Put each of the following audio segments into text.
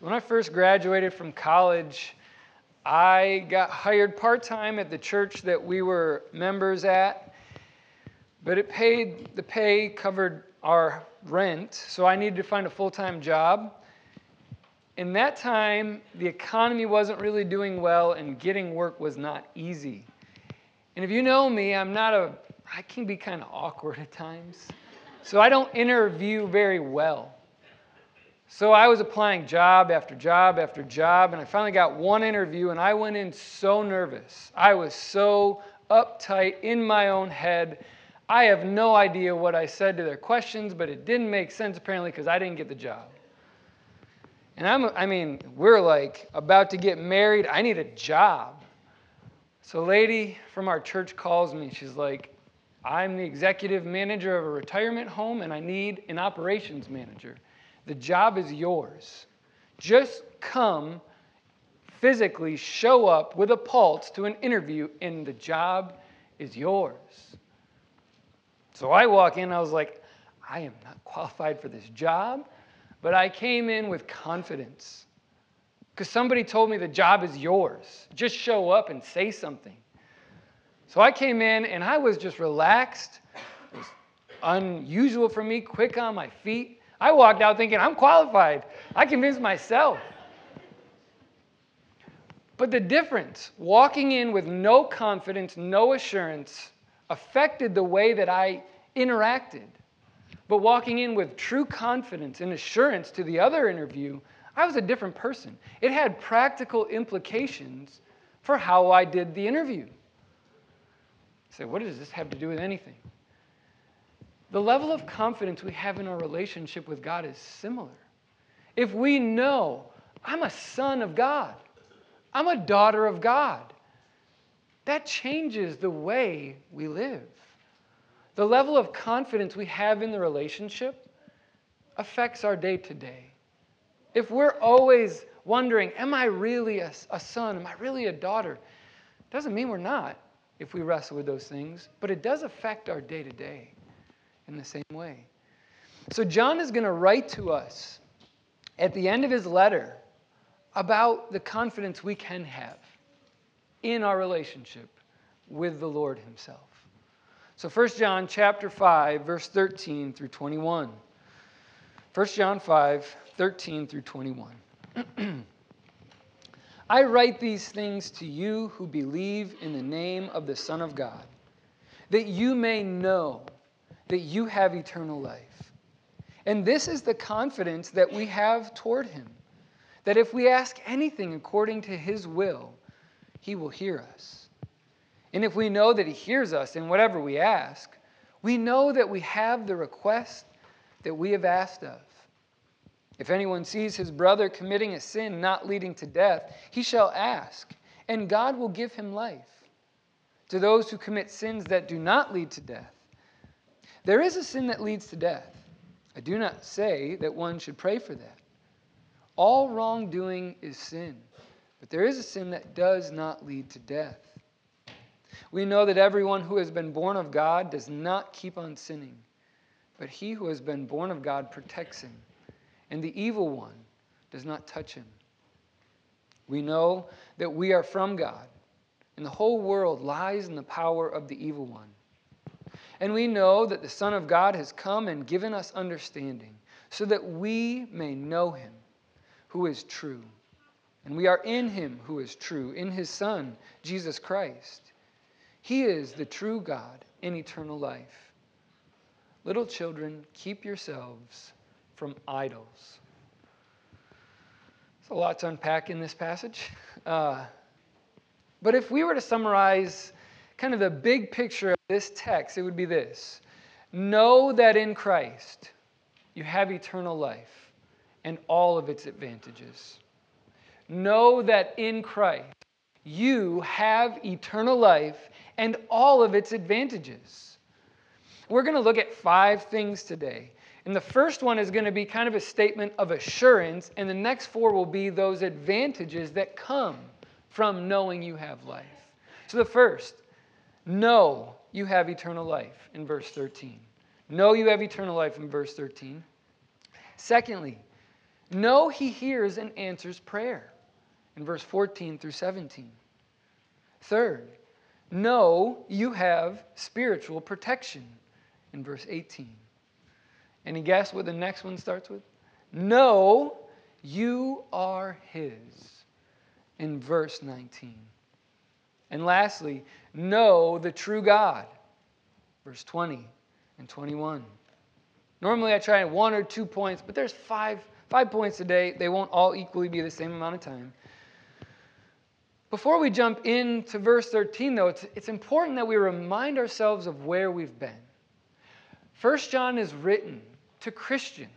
So when I first graduated from college, I got hired part time at the church that we were members at, but it paid, the pay covered our rent, so I needed to find a full time job. In that time, the economy wasn't really doing well and getting work was not easy. And if you know me, I'm not a, I can be kind of awkward at times. So I don't interview very well. So I was applying job after job after job, and I finally got one interview, and I went in so nervous. I was so uptight in my own head. I have no idea what I said to their questions, but it didn't make sense apparently because I didn't get the job. And I'm, I mean, we're like about to get married. I need a job. So, a lady from our church calls me. She's like, I'm the executive manager of a retirement home and I need an operations manager. The job is yours. Just come physically, show up with a pulse to an interview, and the job is yours. So I walk in, I was like, I am not qualified for this job, but I came in with confidence because somebody told me the job is yours. Just show up and say something. So I came in and I was just relaxed. It was unusual for me, quick on my feet. I walked out thinking, I'm qualified. I convinced myself. But the difference, walking in with no confidence, no assurance, affected the way that I interacted. But walking in with true confidence and assurance to the other interview, I was a different person. It had practical implications for how I did the interview. Say, what does this have to do with anything? The level of confidence we have in our relationship with God is similar. If we know I'm a son of God, I'm a daughter of God, that changes the way we live. The level of confidence we have in the relationship affects our day to day. If we're always wondering, am I really a, a son? Am I really a daughter? Doesn't mean we're not if we wrestle with those things, but it does affect our day to day in the same way. So, John is going to write to us at the end of his letter about the confidence we can have in our relationship with the Lord himself. So 1 John chapter 5 verse 13 through 21. 1 John 5 13 through 21. I write these things to you who believe in the name of the Son of God, that you may know that you have eternal life. And this is the confidence that we have toward him, that if we ask anything according to his will, he will hear us. And if we know that he hears us in whatever we ask, we know that we have the request that we have asked of. If anyone sees his brother committing a sin not leading to death, he shall ask, and God will give him life. To those who commit sins that do not lead to death, there is a sin that leads to death. I do not say that one should pray for that. All wrongdoing is sin, but there is a sin that does not lead to death. We know that everyone who has been born of God does not keep on sinning, but he who has been born of God protects him and the evil one does not touch him. We know that we are from God, and the whole world lies in the power of the evil one. And we know that the Son of God has come and given us understanding, so that we may know him who is true. And we are in him who is true, in his Son, Jesus Christ. He is the true God in eternal life. Little children, keep yourselves from idols. There's a lot to unpack in this passage. Uh, but if we were to summarize kind of the big picture of this text, it would be this Know that in Christ you have eternal life and all of its advantages. Know that in Christ you have eternal life and all of its advantages. We're going to look at five things today and the first one is going to be kind of a statement of assurance, and the next four will be those advantages that come from knowing you have life. So the first, know you have eternal life in verse 13. Know you have eternal life in verse 13. Secondly, know he hears and answers prayer in verse 14 through 17. Third, know you have spiritual protection in verse 18. Any guess what the next one starts with? Know you are his in verse 19. And lastly, know the true God, verse 20 and 21. Normally I try one or two points, but there's five, five points today. They won't all equally be the same amount of time. Before we jump into verse 13, though, it's, it's important that we remind ourselves of where we've been. First John is written to Christians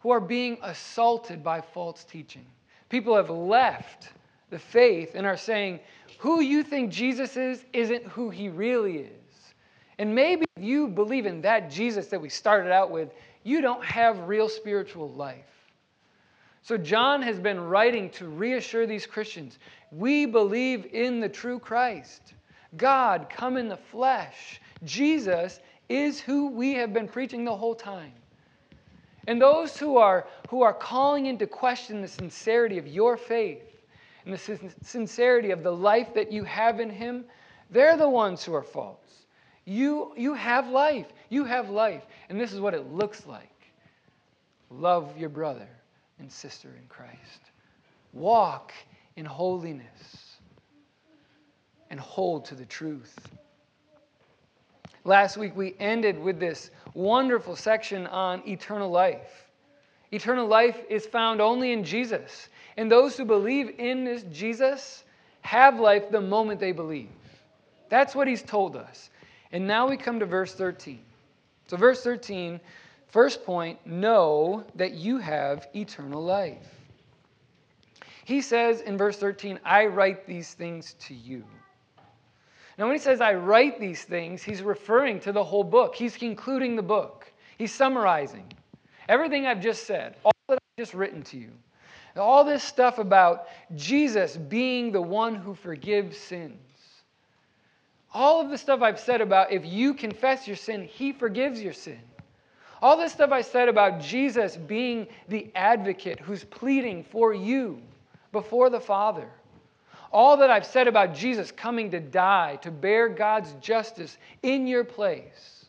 who are being assaulted by false teaching. People have left the faith and are saying, who you think Jesus is isn't who he really is. And maybe if you believe in that Jesus that we started out with, you don't have real spiritual life. So, John has been writing to reassure these Christians we believe in the true Christ. God come in the flesh. Jesus is who we have been preaching the whole time. And those who are, who are calling into question the sincerity of your faith and the sincerity of the life that you have in Him, they're the ones who are false. You, you have life. You have life. And this is what it looks like love your brother and sister in Christ, walk in holiness, and hold to the truth. Last week we ended with this wonderful section on eternal life. Eternal life is found only in Jesus. And those who believe in this Jesus have life the moment they believe. That's what he's told us. And now we come to verse 13. So, verse 13, first point know that you have eternal life. He says in verse 13, I write these things to you. Now, when he says, I write these things, he's referring to the whole book. He's concluding the book, he's summarizing everything I've just said, all that I've just written to you. All this stuff about Jesus being the one who forgives sins. All of the stuff I've said about if you confess your sin, he forgives your sin. All this stuff I said about Jesus being the advocate who's pleading for you before the Father. All that I've said about Jesus coming to die, to bear God's justice in your place.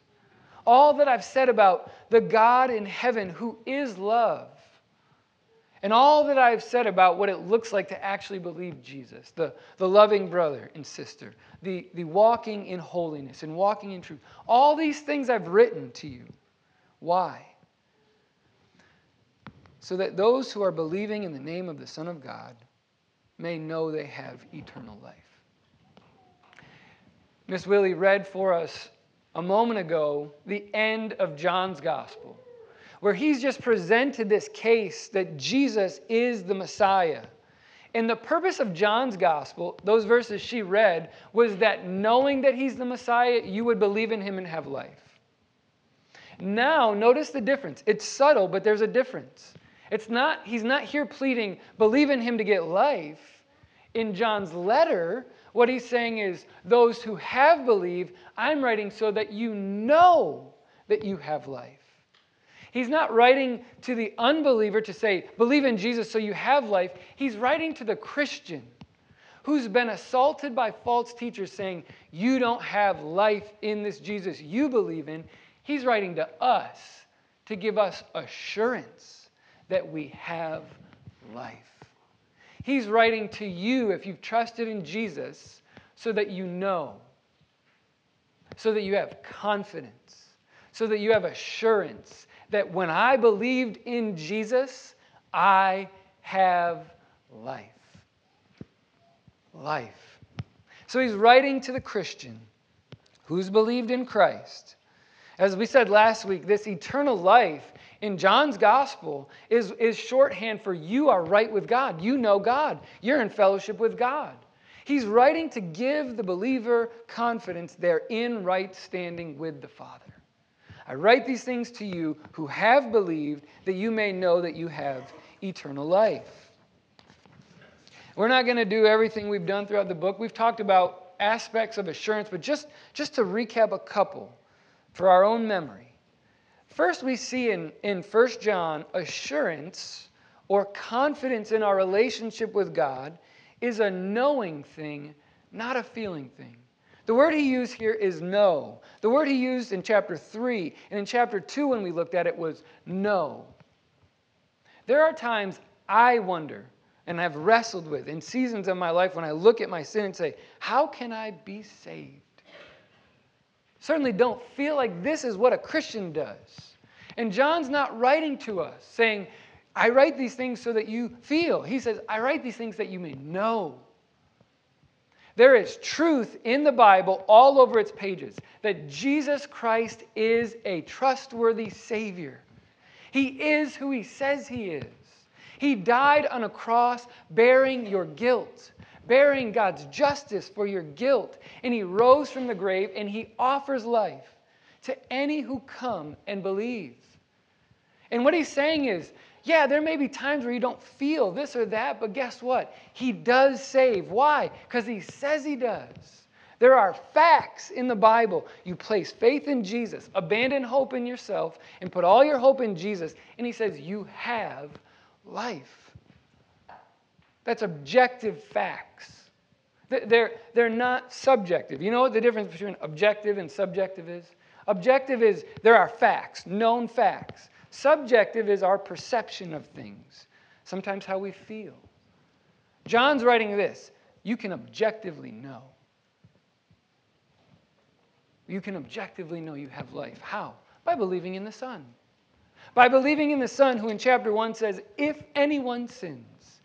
All that I've said about the God in heaven who is love. And all that I've said about what it looks like to actually believe Jesus, the, the loving brother and sister, the, the walking in holiness and walking in truth. All these things I've written to you. Why? So that those who are believing in the name of the Son of God may know they have eternal life. Miss Willie read for us a moment ago the end of John's gospel, where he's just presented this case that Jesus is the Messiah. And the purpose of John's gospel, those verses she read, was that knowing that he's the Messiah, you would believe in him and have life. Now, notice the difference. It's subtle, but there's a difference. It's not, he's not here pleading, believe in him to get life. In John's letter, what he's saying is, those who have believed, I'm writing so that you know that you have life. He's not writing to the unbeliever to say, believe in Jesus so you have life. He's writing to the Christian who's been assaulted by false teachers saying, you don't have life in this Jesus you believe in. He's writing to us to give us assurance that we have life. He's writing to you if you've trusted in Jesus so that you know, so that you have confidence, so that you have assurance that when I believed in Jesus, I have life. Life. So he's writing to the Christian who's believed in Christ. As we said last week, this eternal life in John's gospel is, is shorthand for you are right with God. You know God. You're in fellowship with God. He's writing to give the believer confidence they're in right standing with the Father. I write these things to you who have believed that you may know that you have eternal life. We're not going to do everything we've done throughout the book. We've talked about aspects of assurance, but just, just to recap a couple for our own memory. First, we see in, in 1 John assurance or confidence in our relationship with God is a knowing thing, not a feeling thing. The word he used here is know. The word he used in chapter 3 and in chapter 2 when we looked at it was know. There are times I wonder and I've wrestled with in seasons of my life when I look at my sin and say, How can I be saved? Certainly don't feel like this is what a Christian does. And John's not writing to us saying, I write these things so that you feel. He says, I write these things that you may know. There is truth in the Bible all over its pages that Jesus Christ is a trustworthy Savior. He is who He says He is. He died on a cross bearing your guilt, bearing God's justice for your guilt. And He rose from the grave and He offers life to any who come and believe. And what He's saying is, yeah, there may be times where you don't feel this or that, but guess what? He does save. Why? Because he says he does. There are facts in the Bible. You place faith in Jesus, abandon hope in yourself, and put all your hope in Jesus. And he says, You have life. That's objective facts. They're, they're not subjective. You know what the difference between objective and subjective is? Objective is there are facts, known facts. Subjective is our perception of things, sometimes how we feel. John's writing this you can objectively know. You can objectively know you have life. How? By believing in the Son. By believing in the Son, who in chapter 1 says, If anyone sins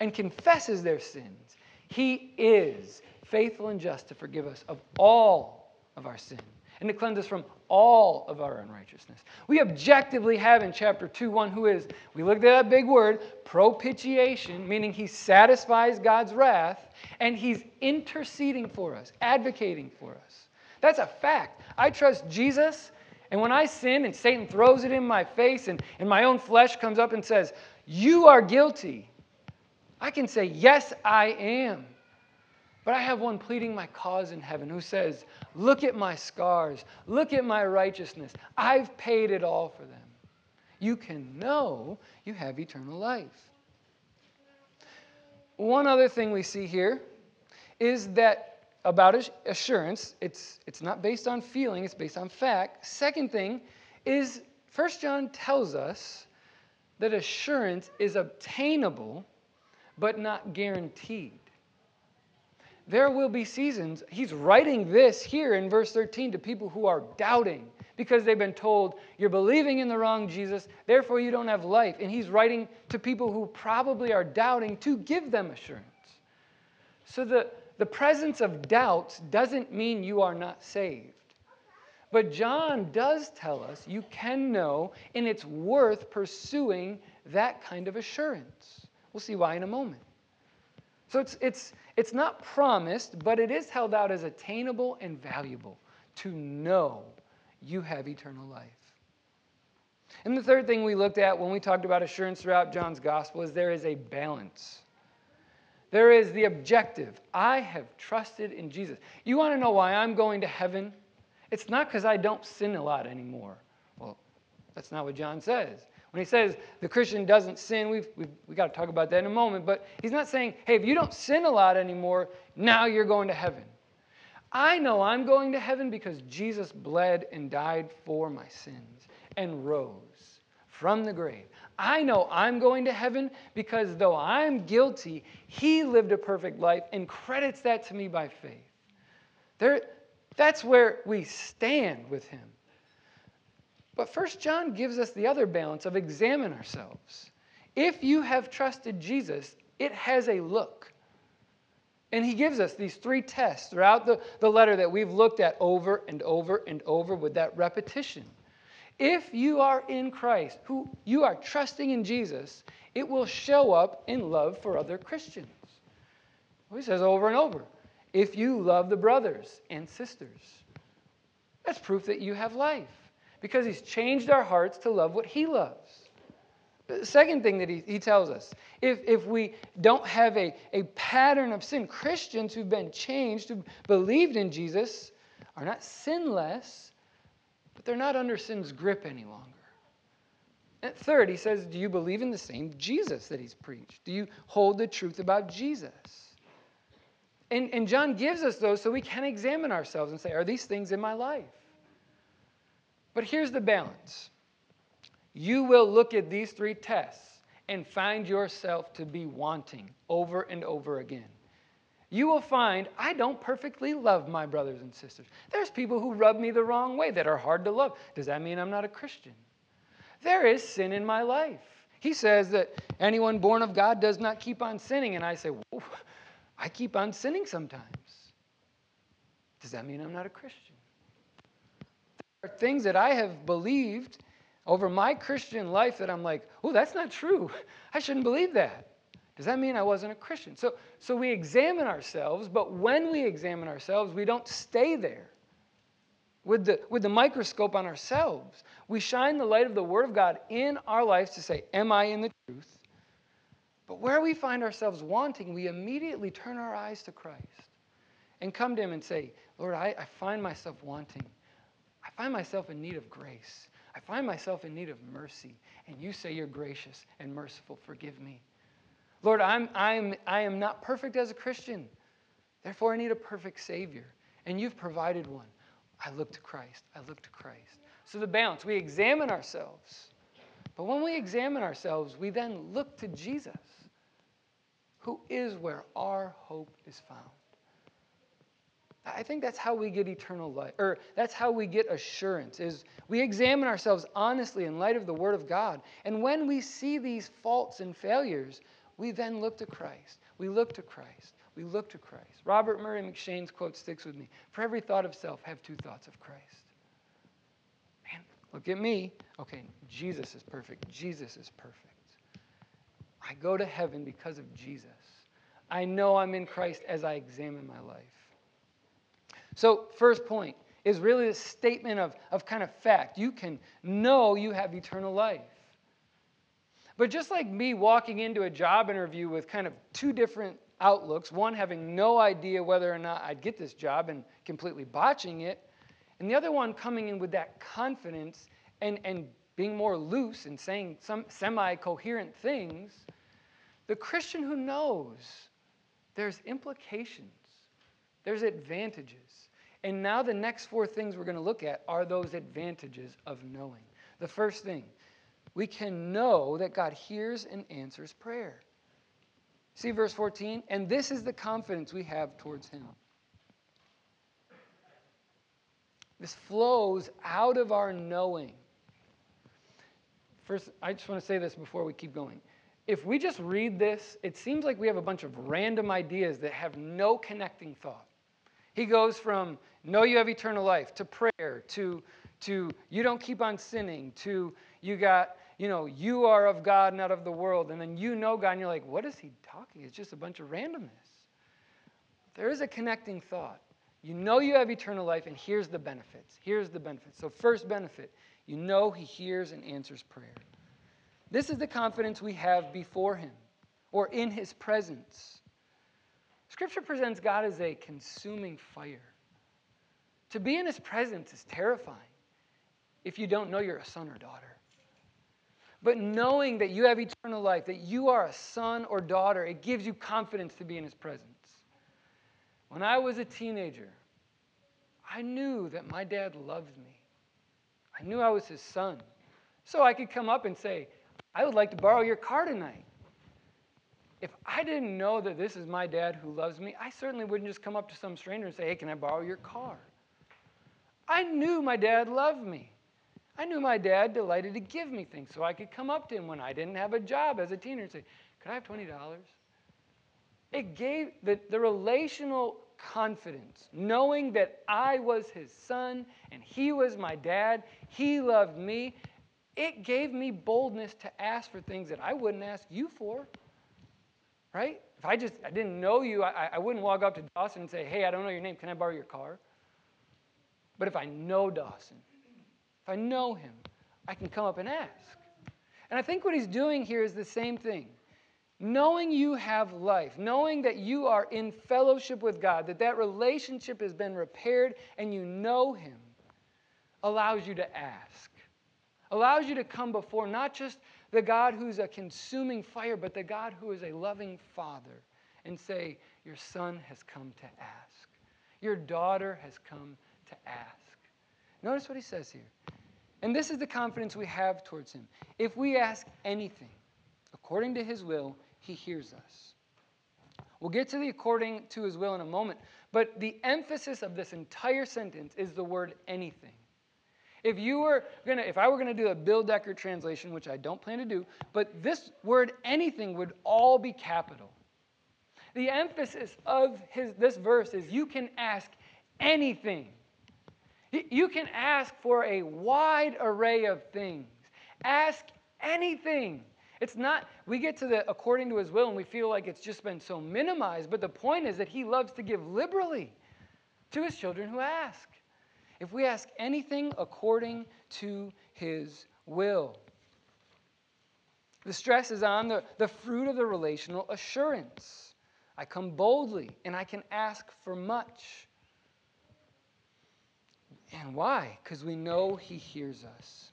and confesses their sins, he is faithful and just to forgive us of all of our sin and to cleanse us from all of our unrighteousness. We objectively have in chapter 2 one who is, we looked at that big word, propitiation, meaning he satisfies God's wrath, and he's interceding for us, advocating for us. That's a fact. I trust Jesus, and when I sin and Satan throws it in my face and, and my own flesh comes up and says, You are guilty, I can say, Yes, I am. But I have one pleading my cause in heaven who says, Look at my scars. Look at my righteousness. I've paid it all for them. You can know you have eternal life. One other thing we see here is that about assurance, it's, it's not based on feeling, it's based on fact. Second thing is First John tells us that assurance is obtainable but not guaranteed there will be seasons. He's writing this here in verse 13 to people who are doubting because they've been told, You're believing in the wrong Jesus, therefore you don't have life. And he's writing to people who probably are doubting to give them assurance. So the, the presence of doubts doesn't mean you are not saved. But John does tell us you can know, and it's worth pursuing that kind of assurance. We'll see why in a moment. So it's, it's, it's not promised, but it is held out as attainable and valuable to know you have eternal life. And the third thing we looked at when we talked about assurance throughout John's gospel is there is a balance. There is the objective. I have trusted in Jesus. You want to know why I'm going to heaven? It's not because I don't sin a lot anymore. Well, that's not what John says. When he says the Christian doesn't sin, we've, we've, we've got to talk about that in a moment, but he's not saying, hey, if you don't sin a lot anymore, now you're going to heaven. I know I'm going to heaven because Jesus bled and died for my sins and rose from the grave. I know I'm going to heaven because though I'm guilty, he lived a perfect life and credits that to me by faith. There, that's where we stand with him. But First John gives us the other balance of examine ourselves. If you have trusted Jesus, it has a look. And he gives us these three tests throughout the, the letter that we've looked at over and over and over with that repetition. If you are in Christ, who you are trusting in Jesus, it will show up in love for other Christians. Well, he says over and over if you love the brothers and sisters, that's proof that you have life because he's changed our hearts to love what he loves. The second thing that he, he tells us if, if we don't have a, a pattern of sin, Christians who've been changed, who believed in Jesus, are not sinless, but they're not under sin's grip any longer. And third, he says, Do you believe in the same Jesus that he's preached? Do you hold the truth about Jesus? And, and John gives us those so we can examine ourselves and say, Are these things in my life? But here's the balance you will look at these three tests and find yourself to be wanting over and over again. You will find I don't perfectly love my brothers and sisters. There's people who rub me the wrong way that are hard to love. Does that mean I'm not a Christian? There is sin in my life. He says that anyone born of God does not keep on sinning. And I say, I keep on sinning sometimes. Does that mean I'm not a Christian? Things that I have believed over my Christian life that I'm like, oh, that's not true. I shouldn't believe that. Does that mean I wasn't a Christian? So, so we examine ourselves, but when we examine ourselves, we don't stay there with the, with the microscope on ourselves. We shine the light of the Word of God in our lives to say, Am I in the truth? But where we find ourselves wanting, we immediately turn our eyes to Christ and come to Him and say, Lord, I, I find myself wanting. I find myself in need of grace. I find myself in need of mercy. And you say you're gracious and merciful. Forgive me. Lord, I'm, I'm, I am not perfect as a Christian. Therefore, I need a perfect Savior. And you've provided one. I look to Christ. I look to Christ. So the balance, we examine ourselves. But when we examine ourselves, we then look to Jesus, who is where our hope is found. I think that's how we get eternal life, or that's how we get assurance, is we examine ourselves honestly in light of the Word of God. And when we see these faults and failures, we then look to Christ. We look to Christ. We look to Christ. Robert Murray M'Cheyne's quote sticks with me. For every thought of self, have two thoughts of Christ. Man, look at me. Okay, Jesus is perfect. Jesus is perfect. I go to heaven because of Jesus. I know I'm in Christ as I examine my life. So, first point is really a statement of, of kind of fact. You can know you have eternal life. But just like me walking into a job interview with kind of two different outlooks one having no idea whether or not I'd get this job and completely botching it, and the other one coming in with that confidence and, and being more loose and saying some semi coherent things, the Christian who knows there's implications, there's advantages. And now the next four things we're going to look at are those advantages of knowing. The first thing, we can know that God hears and answers prayer. See verse 14? And this is the confidence we have towards Him. This flows out of our knowing. First, I just want to say this before we keep going. If we just read this, it seems like we have a bunch of random ideas that have no connecting thought. He goes from know you have eternal life to prayer to, to you don't keep on sinning to you got you know, you are of God, not of the world. And then you know God, and you're like, what is he talking? It's just a bunch of randomness. There is a connecting thought. You know you have eternal life, and here's the benefits. Here's the benefits. So, first benefit, you know he hears and answers prayer. This is the confidence we have before him or in his presence. Scripture presents God as a consuming fire. To be in his presence is terrifying if you don't know you're a son or daughter. But knowing that you have eternal life, that you are a son or daughter, it gives you confidence to be in his presence. When I was a teenager, I knew that my dad loved me. I knew I was his son. So I could come up and say, I would like to borrow your car tonight. If I didn't know that this is my dad who loves me, I certainly wouldn't just come up to some stranger and say, Hey, can I borrow your car? I knew my dad loved me. I knew my dad delighted to give me things so I could come up to him when I didn't have a job as a teenager and say, Could I have $20? It gave the, the relational confidence, knowing that I was his son and he was my dad, he loved me. It gave me boldness to ask for things that I wouldn't ask you for. Right? If I just I didn't know you, I, I wouldn't walk up to Dawson and say, Hey, I don't know your name. Can I borrow your car? But if I know Dawson, if I know him, I can come up and ask. And I think what he's doing here is the same thing. Knowing you have life, knowing that you are in fellowship with God, that that relationship has been repaired and you know him, allows you to ask. allows you to come before not just the God who's a consuming fire, but the God who is a loving Father and say, Your son has come to ask. Your daughter has come to ask. Notice what he says here. And this is the confidence we have towards him. If we ask anything according to his will, he hears us. We'll get to the according to his will in a moment, but the emphasis of this entire sentence is the word anything. If you were gonna, if I were gonna do a Bill Deckert translation, which I don't plan to do, but this word anything would all be capital. The emphasis of his, this verse is you can ask anything. You can ask for a wide array of things. Ask anything. It's not, we get to the according to his will and we feel like it's just been so minimized, but the point is that he loves to give liberally to his children who ask. If we ask anything according to his will, the stress is on the, the fruit of the relational assurance. I come boldly and I can ask for much. And why? Because we know He hears us.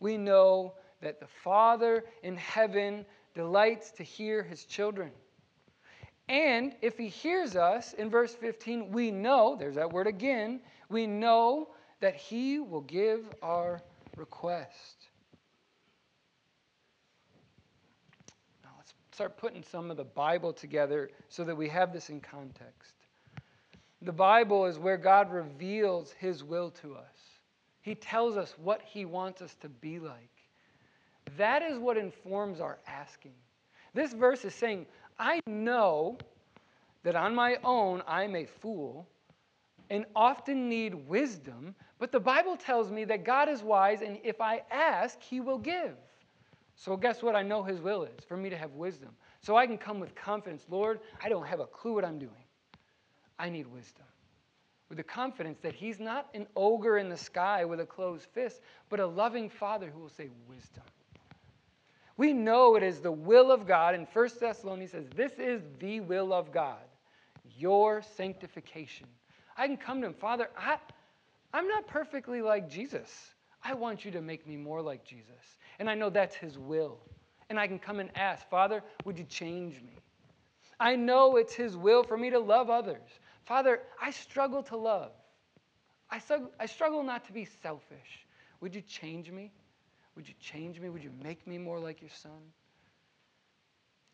We know that the Father in heaven delights to hear His children. And if He hears us, in verse 15, we know, there's that word again, we know that He will give our request. Now let's start putting some of the Bible together so that we have this in context. The Bible is where God reveals His will to us, He tells us what He wants us to be like. That is what informs our asking. This verse is saying, I know that on my own I'm a fool and often need wisdom, but the Bible tells me that God is wise, and if I ask, He will give. So, guess what? I know His will is for me to have wisdom. So I can come with confidence Lord, I don't have a clue what I'm doing. I need wisdom. With the confidence that He's not an ogre in the sky with a closed fist, but a loving Father who will say, Wisdom. We know it is the will of God, and 1 Thessalonians says, This is the will of God, your sanctification. I can come to Him, Father, I, I'm not perfectly like Jesus. I want you to make me more like Jesus. And I know that's His will. And I can come and ask, Father, would you change me? I know it's His will for me to love others. Father, I struggle to love. I, I struggle not to be selfish. Would you change me? Would you change me? Would you make me more like your son?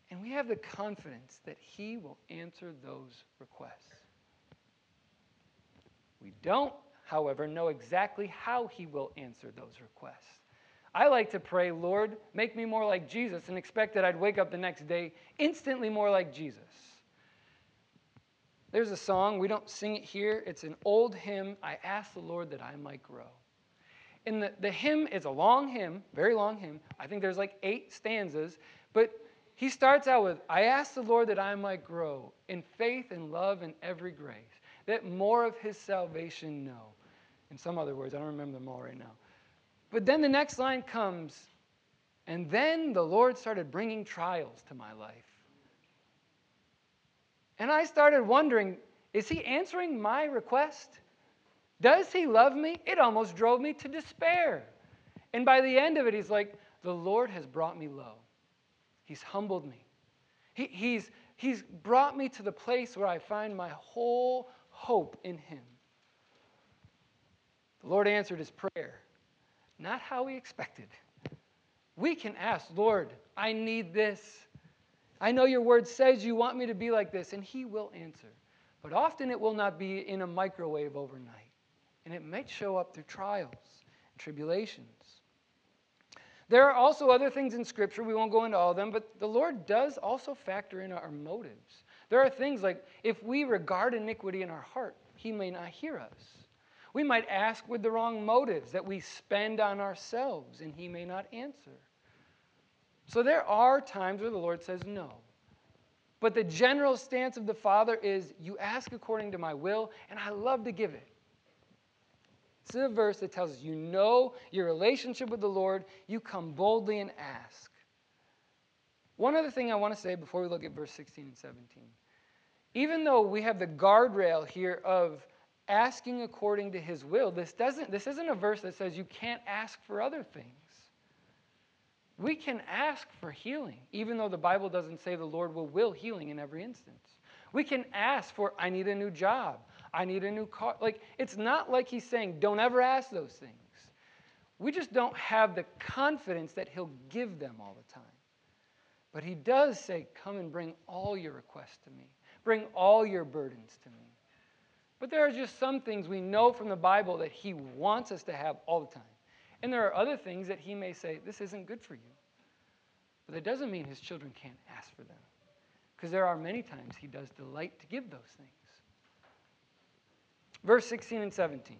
And we have the confidence that He will answer those requests. We don't, however, know exactly how He will answer those requests. I like to pray, Lord, make me more like Jesus, and expect that I'd wake up the next day instantly more like Jesus. There's a song, we don't sing it here. It's an old hymn, I ask the Lord that I might grow. And the, the hymn is a long hymn, very long hymn. I think there's like eight stanzas, but he starts out with, I ask the Lord that I might grow in faith and love and every grace, that more of his salvation know. In some other words, I don't remember them all right now. But then the next line comes, and then the Lord started bringing trials to my life. And I started wondering is he answering my request? Does he love me? It almost drove me to despair. And by the end of it, he's like, The Lord has brought me low. He's humbled me. He, he's, he's brought me to the place where I find my whole hope in him. The Lord answered his prayer not how we expected. We can ask, Lord, I need this. I know your word says you want me to be like this, and He will answer. But often it will not be in a microwave overnight, and it might show up through trials and tribulations. There are also other things in Scripture, we won't go into all of them, but the Lord does also factor in our motives. There are things like if we regard iniquity in our heart, He may not hear us. We might ask with the wrong motives that we spend on ourselves, and He may not answer. So there are times where the Lord says no. But the general stance of the Father is you ask according to my will, and I love to give it. This is a verse that tells us you know your relationship with the Lord, you come boldly and ask. One other thing I want to say before we look at verse 16 and 17. Even though we have the guardrail here of asking according to his will. This, doesn't, this isn't a verse that says you can't ask for other things. We can ask for healing, even though the Bible doesn't say the Lord will will healing in every instance. We can ask for, I need a new job. I need a new car. Like, it's not like he's saying, don't ever ask those things. We just don't have the confidence that he'll give them all the time. But he does say, come and bring all your requests to me, bring all your burdens to me. But there are just some things we know from the Bible that he wants us to have all the time. And there are other things that he may say, this isn't good for you. But that doesn't mean his children can't ask for them. Because there are many times he does delight to give those things. Verse 16 and 17.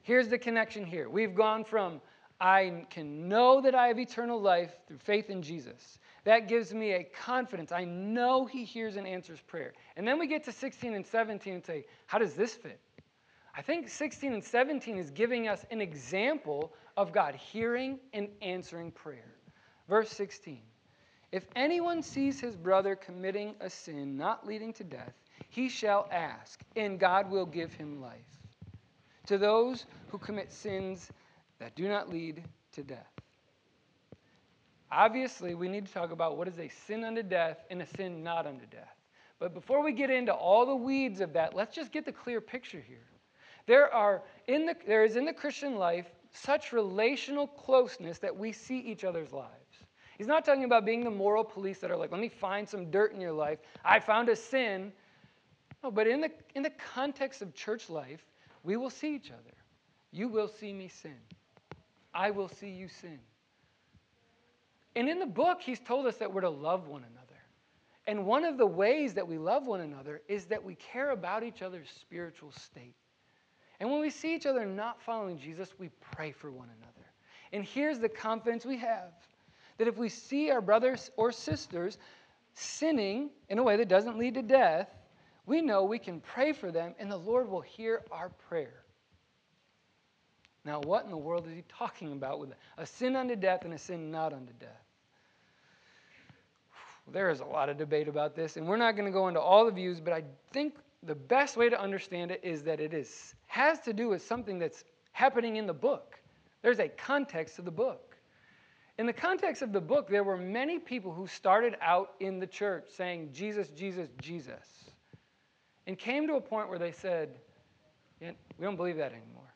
Here's the connection here. We've gone from I can know that I have eternal life through faith in Jesus. That gives me a confidence. I know He hears and answers prayer. And then we get to 16 and 17 and say, How does this fit? I think 16 and 17 is giving us an example of God hearing and answering prayer. Verse 16 If anyone sees his brother committing a sin not leading to death, he shall ask, and God will give him life. To those who commit sins that do not lead to death. Obviously, we need to talk about what is a sin unto death and a sin not unto death. But before we get into all the weeds of that, let's just get the clear picture here. There, are in the, there is in the Christian life such relational closeness that we see each other's lives. He's not talking about being the moral police that are like, let me find some dirt in your life. I found a sin. No, but in the, in the context of church life, we will see each other. You will see me sin. I will see you sin. And in the book, he's told us that we're to love one another. And one of the ways that we love one another is that we care about each other's spiritual state. And when we see each other not following Jesus, we pray for one another. And here's the confidence we have that if we see our brothers or sisters sinning in a way that doesn't lead to death, we know we can pray for them and the Lord will hear our prayer. Now, what in the world is he talking about with a sin unto death and a sin not unto death? There is a lot of debate about this, and we're not going to go into all the views, but I think the best way to understand it is that it is, has to do with something that's happening in the book. There's a context to the book. In the context of the book, there were many people who started out in the church saying, Jesus, Jesus, Jesus, and came to a point where they said, We don't believe that anymore.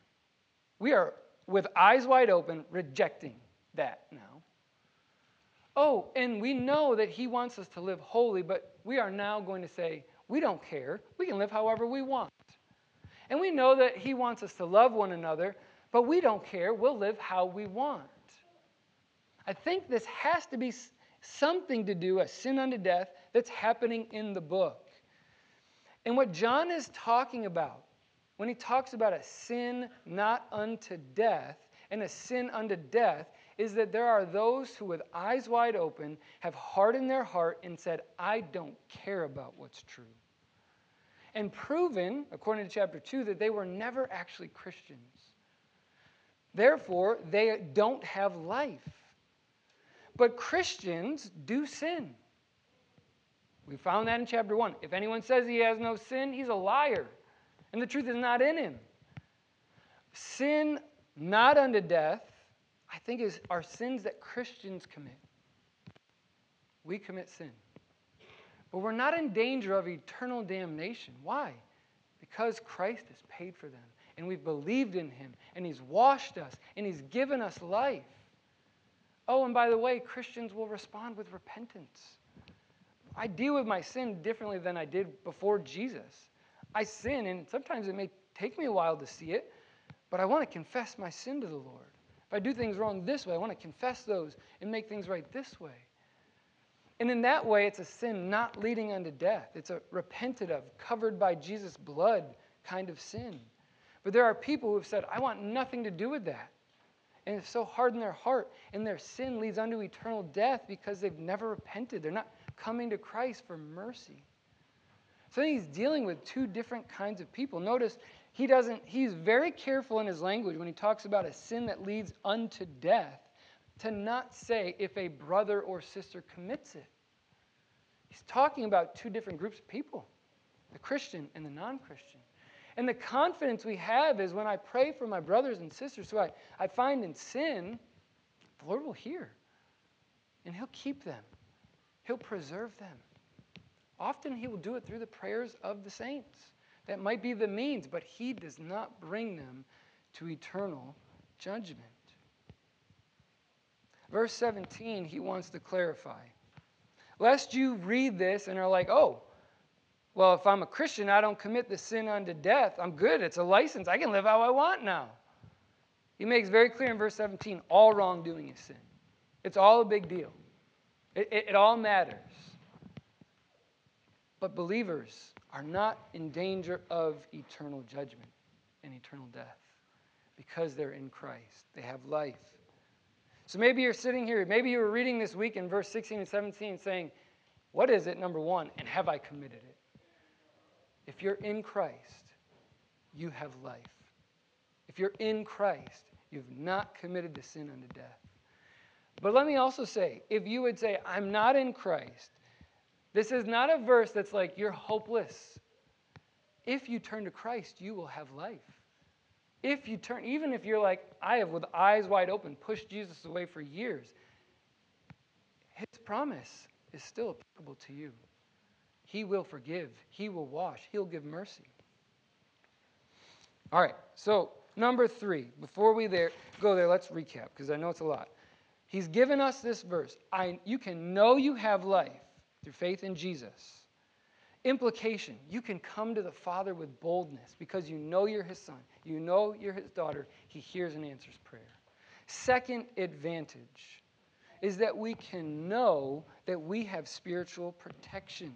We are, with eyes wide open, rejecting that now. Oh, and we know that He wants us to live holy, but we are now going to say, we don't care. We can live however we want. And we know that He wants us to love one another, but we don't care. We'll live how we want. I think this has to be something to do, a sin unto death, that's happening in the book. And what John is talking about when he talks about a sin not unto death and a sin unto death is that there are those who, with eyes wide open, have hardened their heart and said, I don't care about what's true. And proven, according to chapter 2, that they were never actually Christians. Therefore, they don't have life. But Christians do sin. We found that in chapter 1. If anyone says he has no sin, he's a liar and the truth is not in him. Sin not unto death, I think, is are sins that Christians commit. We commit sin. But we're not in danger of eternal damnation. Why? Because Christ has paid for them, and we've believed in him, and he's washed us, and he's given us life. Oh, and by the way, Christians will respond with repentance. I deal with my sin differently than I did before Jesus. I sin, and sometimes it may take me a while to see it, but I want to confess my sin to the Lord. If I do things wrong this way, I want to confess those and make things right this way. And in that way, it's a sin not leading unto death. It's a repented of, covered by Jesus' blood kind of sin. But there are people who have said, I want nothing to do with that. And it's so hard in their heart, and their sin leads unto eternal death because they've never repented. They're not coming to Christ for mercy. So he's dealing with two different kinds of people. Notice he doesn't, he's very careful in his language when he talks about a sin that leads unto death to not say if a brother or sister commits it. He's talking about two different groups of people the Christian and the non Christian. And the confidence we have is when I pray for my brothers and sisters who I, I find in sin, the Lord will hear. And He'll keep them, He'll preserve them. Often He will do it through the prayers of the saints. That might be the means, but He does not bring them to eternal judgment. Verse 17, He wants to clarify. Lest you read this and are like, oh, well, if I'm a Christian, I don't commit the sin unto death. I'm good. It's a license. I can live how I want now. He makes very clear in verse 17 all wrongdoing is sin. It's all a big deal, it, it, it all matters. But believers are not in danger of eternal judgment and eternal death because they're in Christ. They have life. So maybe you're sitting here, maybe you were reading this week in verse 16 and 17 saying, What is it, number one, and have I committed it? If you're in Christ, you have life. If you're in Christ, you've not committed the sin unto death. But let me also say, if you would say, I'm not in Christ, this is not a verse that's like, you're hopeless. If you turn to Christ, you will have life. If you turn, even if you're like, I have with eyes wide open pushed Jesus away for years, his promise is still applicable to you. He will forgive, He will wash, He'll give mercy. All right, so number three, before we there, go there, let's recap because I know it's a lot. He's given us this verse I, you can know you have life through faith in Jesus. Implication you can come to the Father with boldness because you know you're His son, you know you're His daughter. He hears and answers prayer. Second advantage is that we can know that we have spiritual protection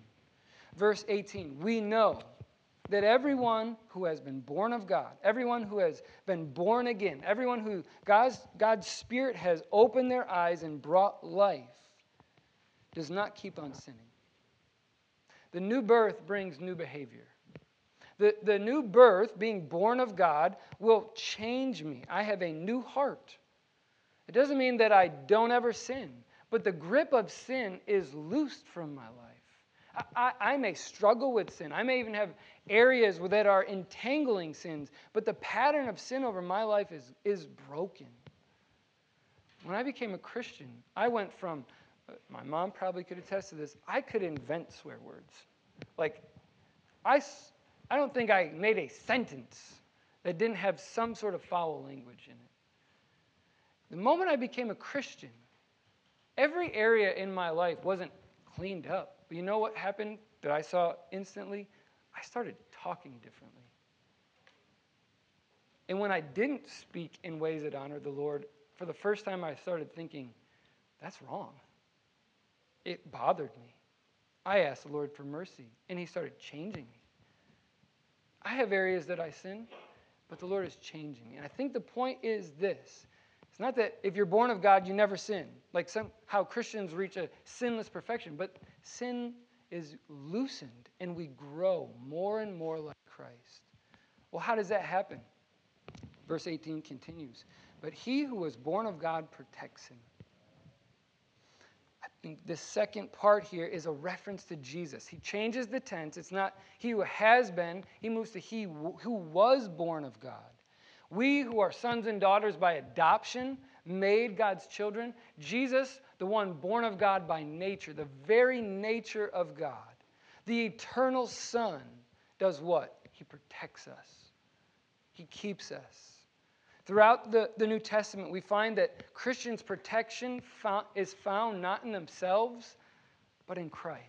verse 18, we know that everyone who has been born of God, everyone who has been born again, everyone who God's, God's Spirit has opened their eyes and brought life, does not keep on sinning. The new birth brings new behavior. The, the new birth, being born of God, will change me. I have a new heart. It doesn't mean that I don't ever sin, but the grip of sin is loosed from my life. I, I, may struggle with sin. I may even have areas that are entangling sins, but the pattern of sin over my life is, is broken. When I became a Christian, I went from, Uh, my mom probably could attest to this, I could invent swear words. Like, I, I don't think I made a sentence that didn't have some sort of foul language in it. The moment I became a Christian, every area in my life wasn't cleaned up. But you know what happened that I saw instantly? I started talking differently. And when I didn't speak in ways that honored the Lord, for the first time I started thinking, that's wrong. It bothered me. I asked the Lord for mercy, and He started changing me. I have areas that I sin, but the Lord is changing me. And I think the point is this it's not that if you're born of God, you never sin, like somehow Christians reach a sinless perfection, but sin is loosened and we grow more and more like Christ. Well, how does that happen? Verse 18 continues But he who was born of God protects him. The second part here is a reference to Jesus. He changes the tense. It's not he who has been, he moves to he who was born of God. We who are sons and daughters by adoption, made God's children, Jesus, the one born of God by nature, the very nature of God, the eternal Son, does what? He protects us, He keeps us. Throughout the, the New Testament, we find that Christians' protection is found not in themselves, but in Christ.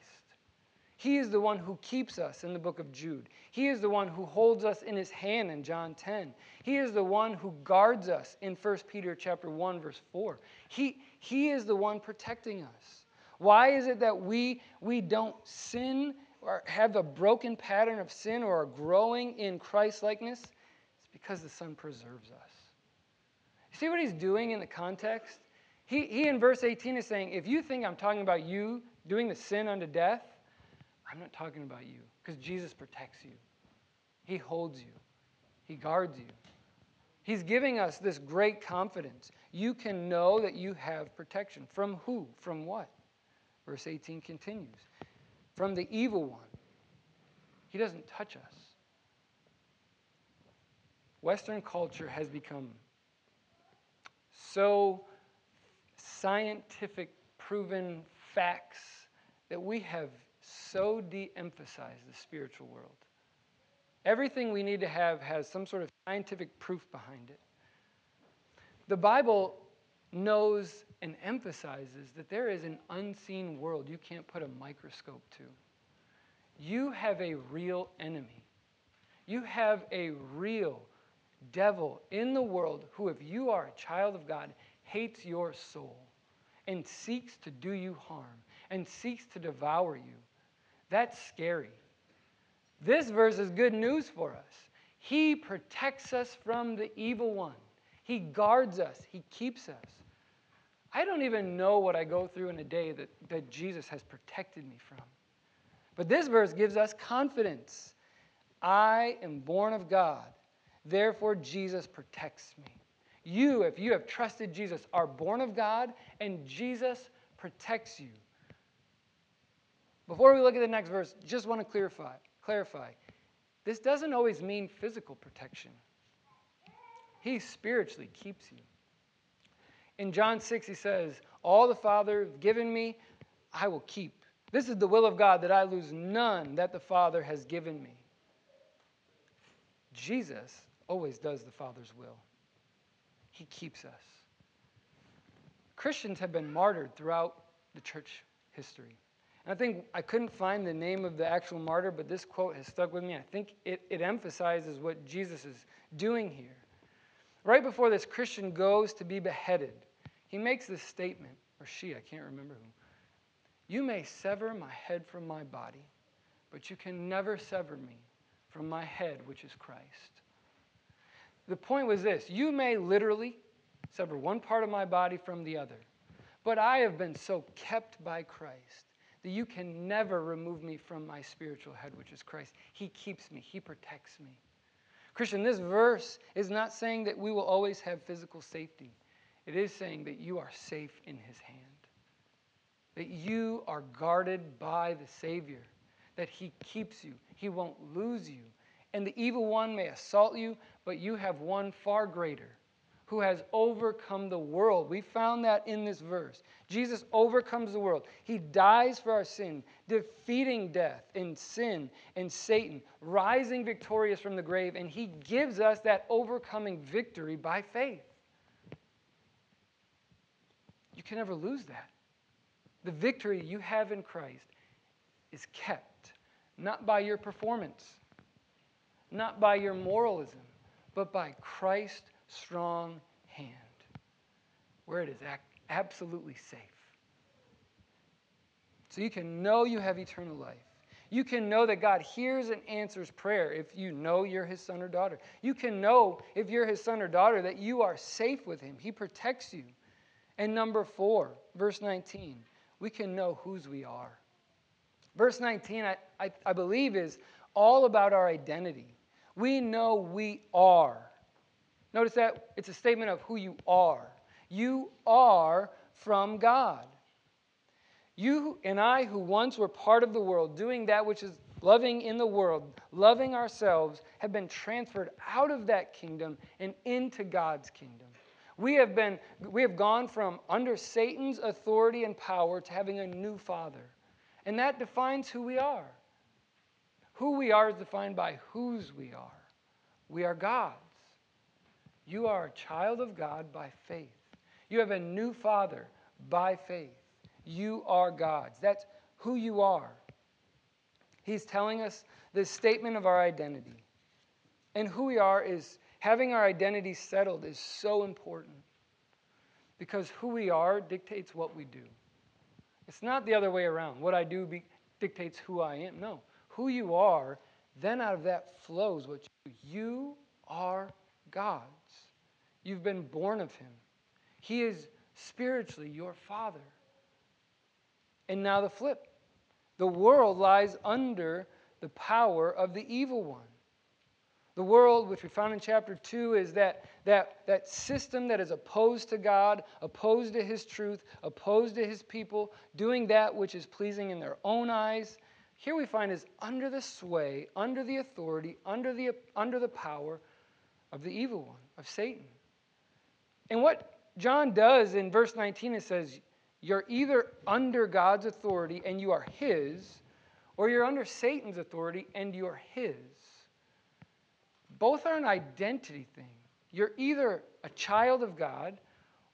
He is the one who keeps us in the book of Jude. He is the one who holds us in his hand in John 10. He is the one who guards us in 1 Peter chapter 1 verse 4. He, he is the one protecting us. Why is it that we, we don't sin or have a broken pattern of sin or are growing in Christ likeness? It's because the Son preserves us. See what he's doing in the context? He, he in verse 18 is saying, if you think I'm talking about you doing the sin unto death, I'm not talking about you because Jesus protects you, He holds you, He guards you. He's giving us this great confidence. You can know that you have protection. From who? From what? Verse 18 continues From the evil one. He doesn't touch us. Western culture has become so scientific, proven facts that we have so de emphasized the spiritual world. Everything we need to have has some sort of scientific proof behind it. The Bible knows and emphasizes that there is an unseen world you can't put a microscope to. You have a real enemy. You have a real devil in the world who, if you are a child of God, hates your soul and seeks to do you harm and seeks to devour you. That's scary. This verse is good news for us. He protects us from the evil one, He guards us, He keeps us. I don't even know what I go through in a day that, that Jesus has protected me from. But this verse gives us confidence. I am born of God, therefore Jesus protects me. You, if you have trusted Jesus, are born of God, and Jesus protects you. Before we look at the next verse, just want to clarify, clarify. This doesn't always mean physical protection. He spiritually keeps you. In John 6, he says, All the Father has given me, I will keep. This is the will of God that I lose none that the Father has given me. Jesus always does the Father's will, He keeps us. Christians have been martyred throughout the church history. And I think I couldn't find the name of the actual martyr, but this quote has stuck with me. I think it, it emphasizes what Jesus is doing here. Right before this Christian goes to be beheaded, he makes this statement, or she, I can't remember who. You may sever my head from my body, but you can never sever me from my head, which is Christ. The point was this you may literally sever one part of my body from the other, but I have been so kept by Christ that you can never remove me from my spiritual head, which is Christ. He keeps me, He protects me. Christian, this verse is not saying that we will always have physical safety. It is saying that you are safe in His hand, that you are guarded by the Savior, that He keeps you, He won't lose you. And the evil one may assault you, but you have one far greater who has overcome the world. We found that in this verse. Jesus overcomes the world. He dies for our sin, defeating death and sin and Satan, rising victorious from the grave, and he gives us that overcoming victory by faith. You can never lose that. The victory you have in Christ is kept not by your performance, not by your moralism, but by Christ's strong hand where it is absolutely safe. So you can know you have eternal life. You can know that God hears and answers prayer if you know you're his son or daughter. You can know if you're his son or daughter that you are safe with him. He protects you. And number four, verse 19, we can know whose we are. Verse 19, I, I, I believe, is all about our identity. We know we are Notice that it's a statement of who you are. You are from God. You and I, who once were part of the world, doing that which is loving in the world, loving ourselves, have been transferred out of that kingdom and into God's kingdom. We have, been, we have gone from under Satan's authority and power to having a new Father. And that defines who we are. Who we are is defined by whose we are. We are God's. You are a child of God by faith. You have a new father by faith. You are God's. That's who you are. He's telling us this statement of our identity. And who we are is having our identity settled is so important because who we are dictates what we do. It's not the other way around. What I do be, dictates who I am. No, who you are, then out of that flows what you You are God's. You've been born of him. He is spiritually your father. And now the flip the world lies under the power of the evil one. The world, which we found in chapter 2, is that, that, that system that is opposed to God, opposed to His truth, opposed to His people, doing that which is pleasing in their own eyes. Here we find is under the sway, under the authority, under the, under the power of the evil one, of Satan. And what John does in verse 19, it says, You're either under God's authority and you are his, or you're under Satan's authority and you're his. Both are an identity thing. You're either a child of God,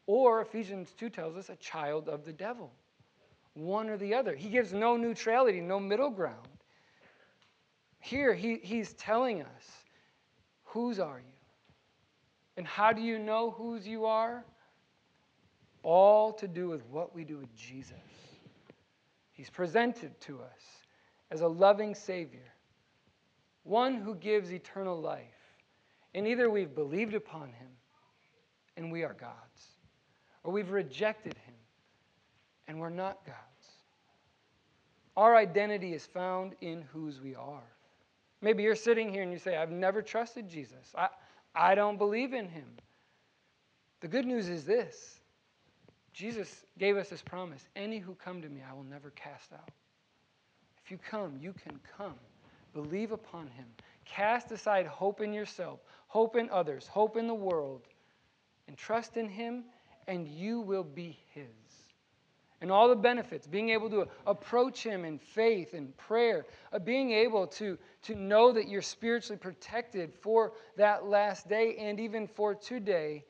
or Ephesians 2 tells us, a child of the devil. One or the other. He gives no neutrality, no middle ground. Here, he, he's telling us, whose are you? And how do you know whose you are? All to do with what we do with Jesus. He's presented to us as a loving Savior, one who gives eternal life. And either we've believed upon Him and we are God's, or we've rejected Him and we're not God's. Our identity is found in whose we are. Maybe you're sitting here and you say, I've never trusted Jesus. I, I don't believe in him. The good news is this Jesus gave us this promise Any who come to me, I will never cast out. If you come, you can come. Believe upon him. Cast aside hope in yourself, hope in others, hope in the world, and trust in him, and you will be his and all the benefits, being able to approach Him in faith and prayer, uh, being able to, to know that you're spiritually protected for that last day and even for today,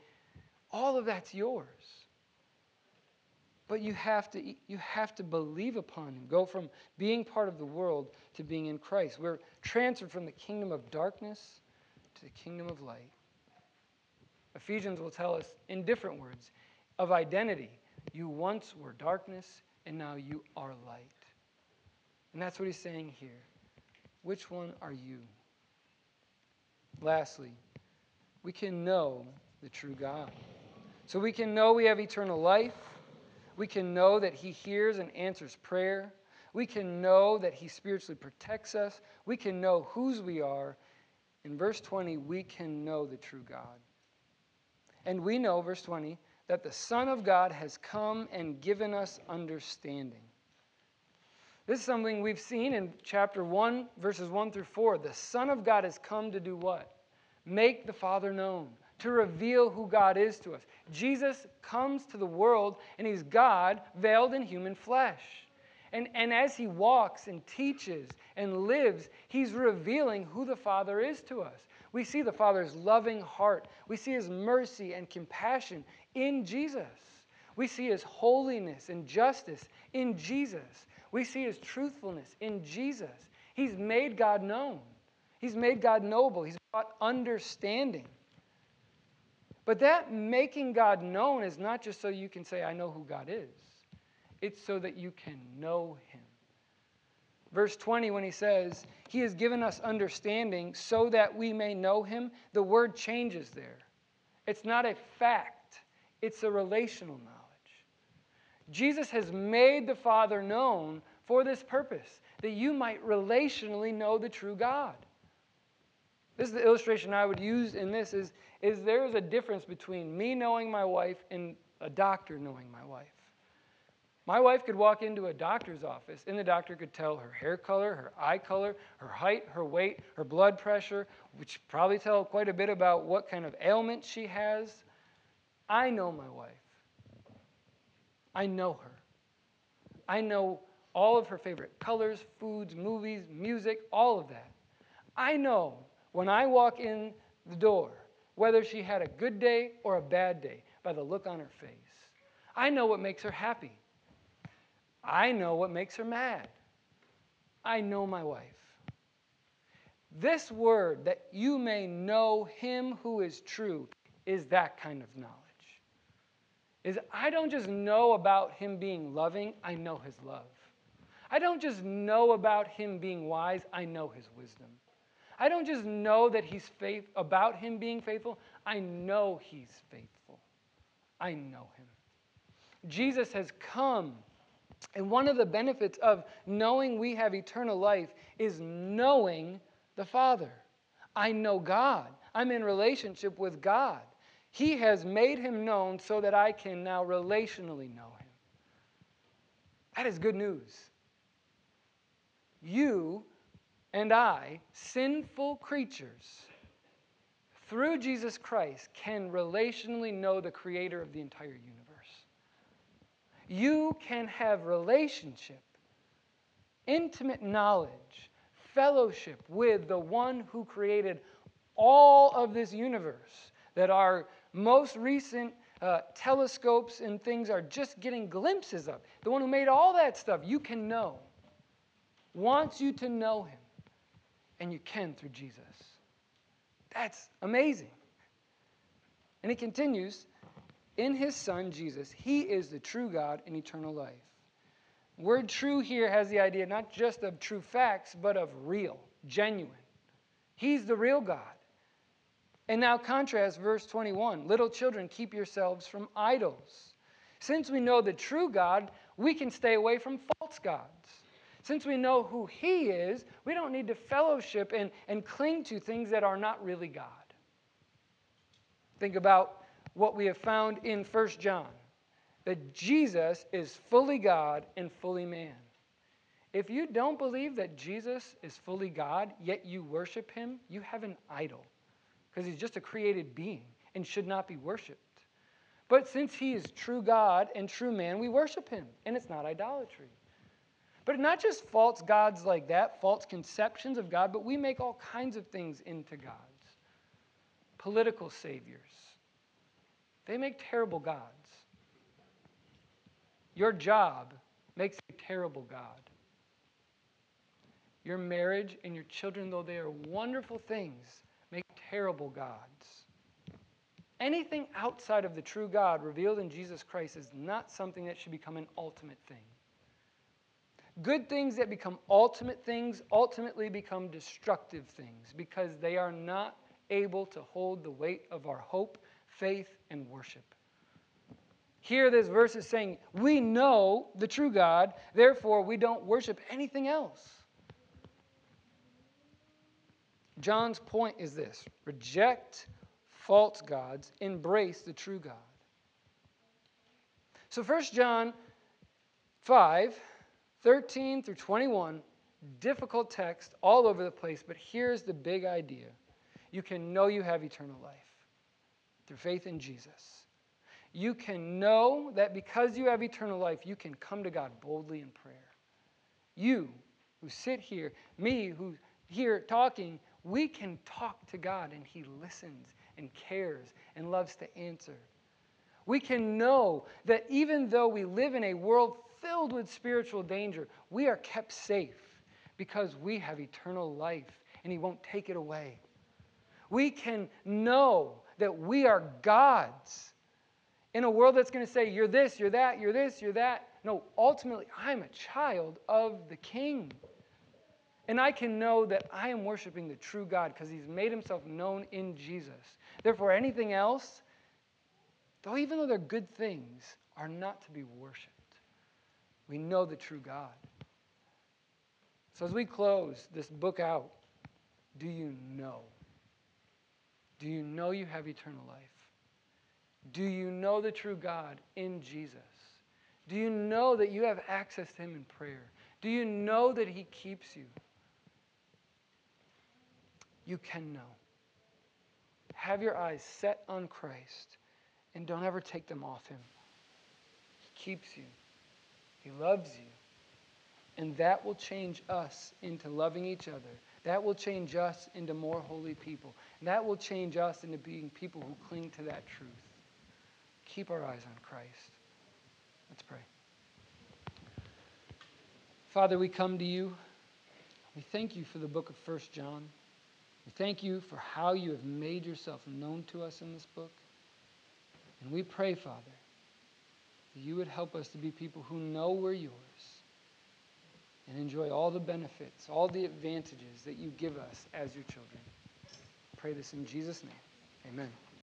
all of that's yours. But you have to, you have to believe upon Him. Go from being part of the world to being in Christ. We're transferred from the kingdom of darkness to the kingdom of light. Ephesians will tell us in different words of identity you once were darkness, and now you are light. And that's what he's saying here. Which one are you? Lastly, we can know the true God. So we can know we have eternal life. We can know that he hears and answers prayer. We can know that he spiritually protects us. We can know whose we are. In verse 20, we can know the true God. And we know, verse 20, that the Son of God has come and given us understanding. This is something we've seen in chapter 1, verses 1 through 4. The Son of God has come to do what? Make the Father known, to reveal who God is to us. Jesus comes to the world, and he's God veiled in human flesh. And, and as he walks and teaches and lives, he's revealing who the Father is to us. We see the Father's loving heart. We see his mercy and compassion in Jesus. We see his holiness and justice in Jesus. We see his truthfulness in Jesus. He's made God known, he's made God noble, he's brought understanding. But that making God known is not just so you can say, I know who God is, it's so that you can know him. Verse 20, when he says, He has given us understanding so that we may know him, the word changes there. It's not a fact it's a relational knowledge. Jesus has made the Father known for this purpose, that you might relationally know the true God. This is the illustration I would use in this is, is there is a difference between me knowing my wife and a doctor knowing my wife. My wife could walk into a doctor's office and the doctor could tell her hair color, her eye color, her height, her weight, her blood pressure, which probably tell quite a bit about what kind of ailment she has. I know my wife. I know her. I know all of her favorite colors, foods, movies, music, all of that. I know when I walk in the door whether she had a good day or a bad day by the look on her face. I know what makes her happy. I know what makes her mad. I know my wife. This word, that you may know him who is true, is that kind of knowledge is I don't just know about him being loving, I know his love. I don't just know about him being wise, I know his wisdom. I don't just know that he's faith about him being faithful, I know he's faithful. I know him. Jesus has come, and one of the benefits of knowing we have eternal life is knowing the Father. I know God. I'm in relationship with God. He has made him known so that I can now relationally know him. That is good news. You and I, sinful creatures, through Jesus Christ, can relationally know the creator of the entire universe. You can have relationship, intimate knowledge, fellowship with the one who created all of this universe that our most recent uh, telescopes and things are just getting glimpses of. The one who made all that stuff, you can know, wants you to know him, and you can through Jesus. That's amazing. And he continues in his son Jesus, he is the true God and eternal life. Word true here has the idea not just of true facts, but of real, genuine. He's the real God. And now contrast verse 21 Little children, keep yourselves from idols. Since we know the true God, we can stay away from false gods. Since we know who He is, we don't need to fellowship and, and cling to things that are not really God. Think about what we have found in 1 John that Jesus is fully God and fully man. If you don't believe that Jesus is fully God, yet you worship him, you have an idol because he's just a created being and should not be worshiped. But since he is true God and true man, we worship him, and it's not idolatry. But not just false gods like that, false conceptions of God, but we make all kinds of things into gods. Political saviors. They make terrible gods. Your job makes a terrible God. Your marriage and your children, though they are wonderful things, make terrible gods. Anything outside of the true God revealed in Jesus Christ is not something that should become an ultimate thing. Good things that become ultimate things ultimately become destructive things because they are not able to hold the weight of our hope, faith, and worship. Here, this verse is saying, We know the true God, therefore, we don't worship anything else. John's point is this reject false gods, embrace the true God. So 1 John 5, 13 through 21, difficult text all over the place, but here's the big idea. You can know you have eternal life through faith in Jesus. You can know that because you have eternal life, you can come to God boldly in prayer. You who sit here, me who here talking, we can talk to God and He listens and cares and loves to answer. We can know that even though we live in a world filled with spiritual danger, we are kept safe because we have eternal life and He won't take it away. We can know that we are God's in a world that's going to say, You're this, you're that, you're this, you're that. No, ultimately, I'm a child of the King. And I can know that I am worshiping the true God because he's made himself known in Jesus. Therefore, anything else, though even though they're good things, are not to be worshiped. We know the true God. So as we close this book out, do you know? Do you know you have eternal life? Do you know the true God in Jesus? Do you know that you have access to him in prayer? Do you know that he keeps you? You can know. Have your eyes set on Christ and don't ever take them off Him. He keeps you, He loves you. And that will change us into loving each other. That will change us into more holy people. And that will change us into being people who cling to that truth. Keep our eyes on Christ. Let's pray. Father, we come to you. We thank you for the book of First John. We thank you for how you have made yourself known to us in this book. And we pray, Father, that you would help us to be people who know we're yours and enjoy all the benefits, all the advantages that you give us as your children. I pray this in Jesus' name. Amen.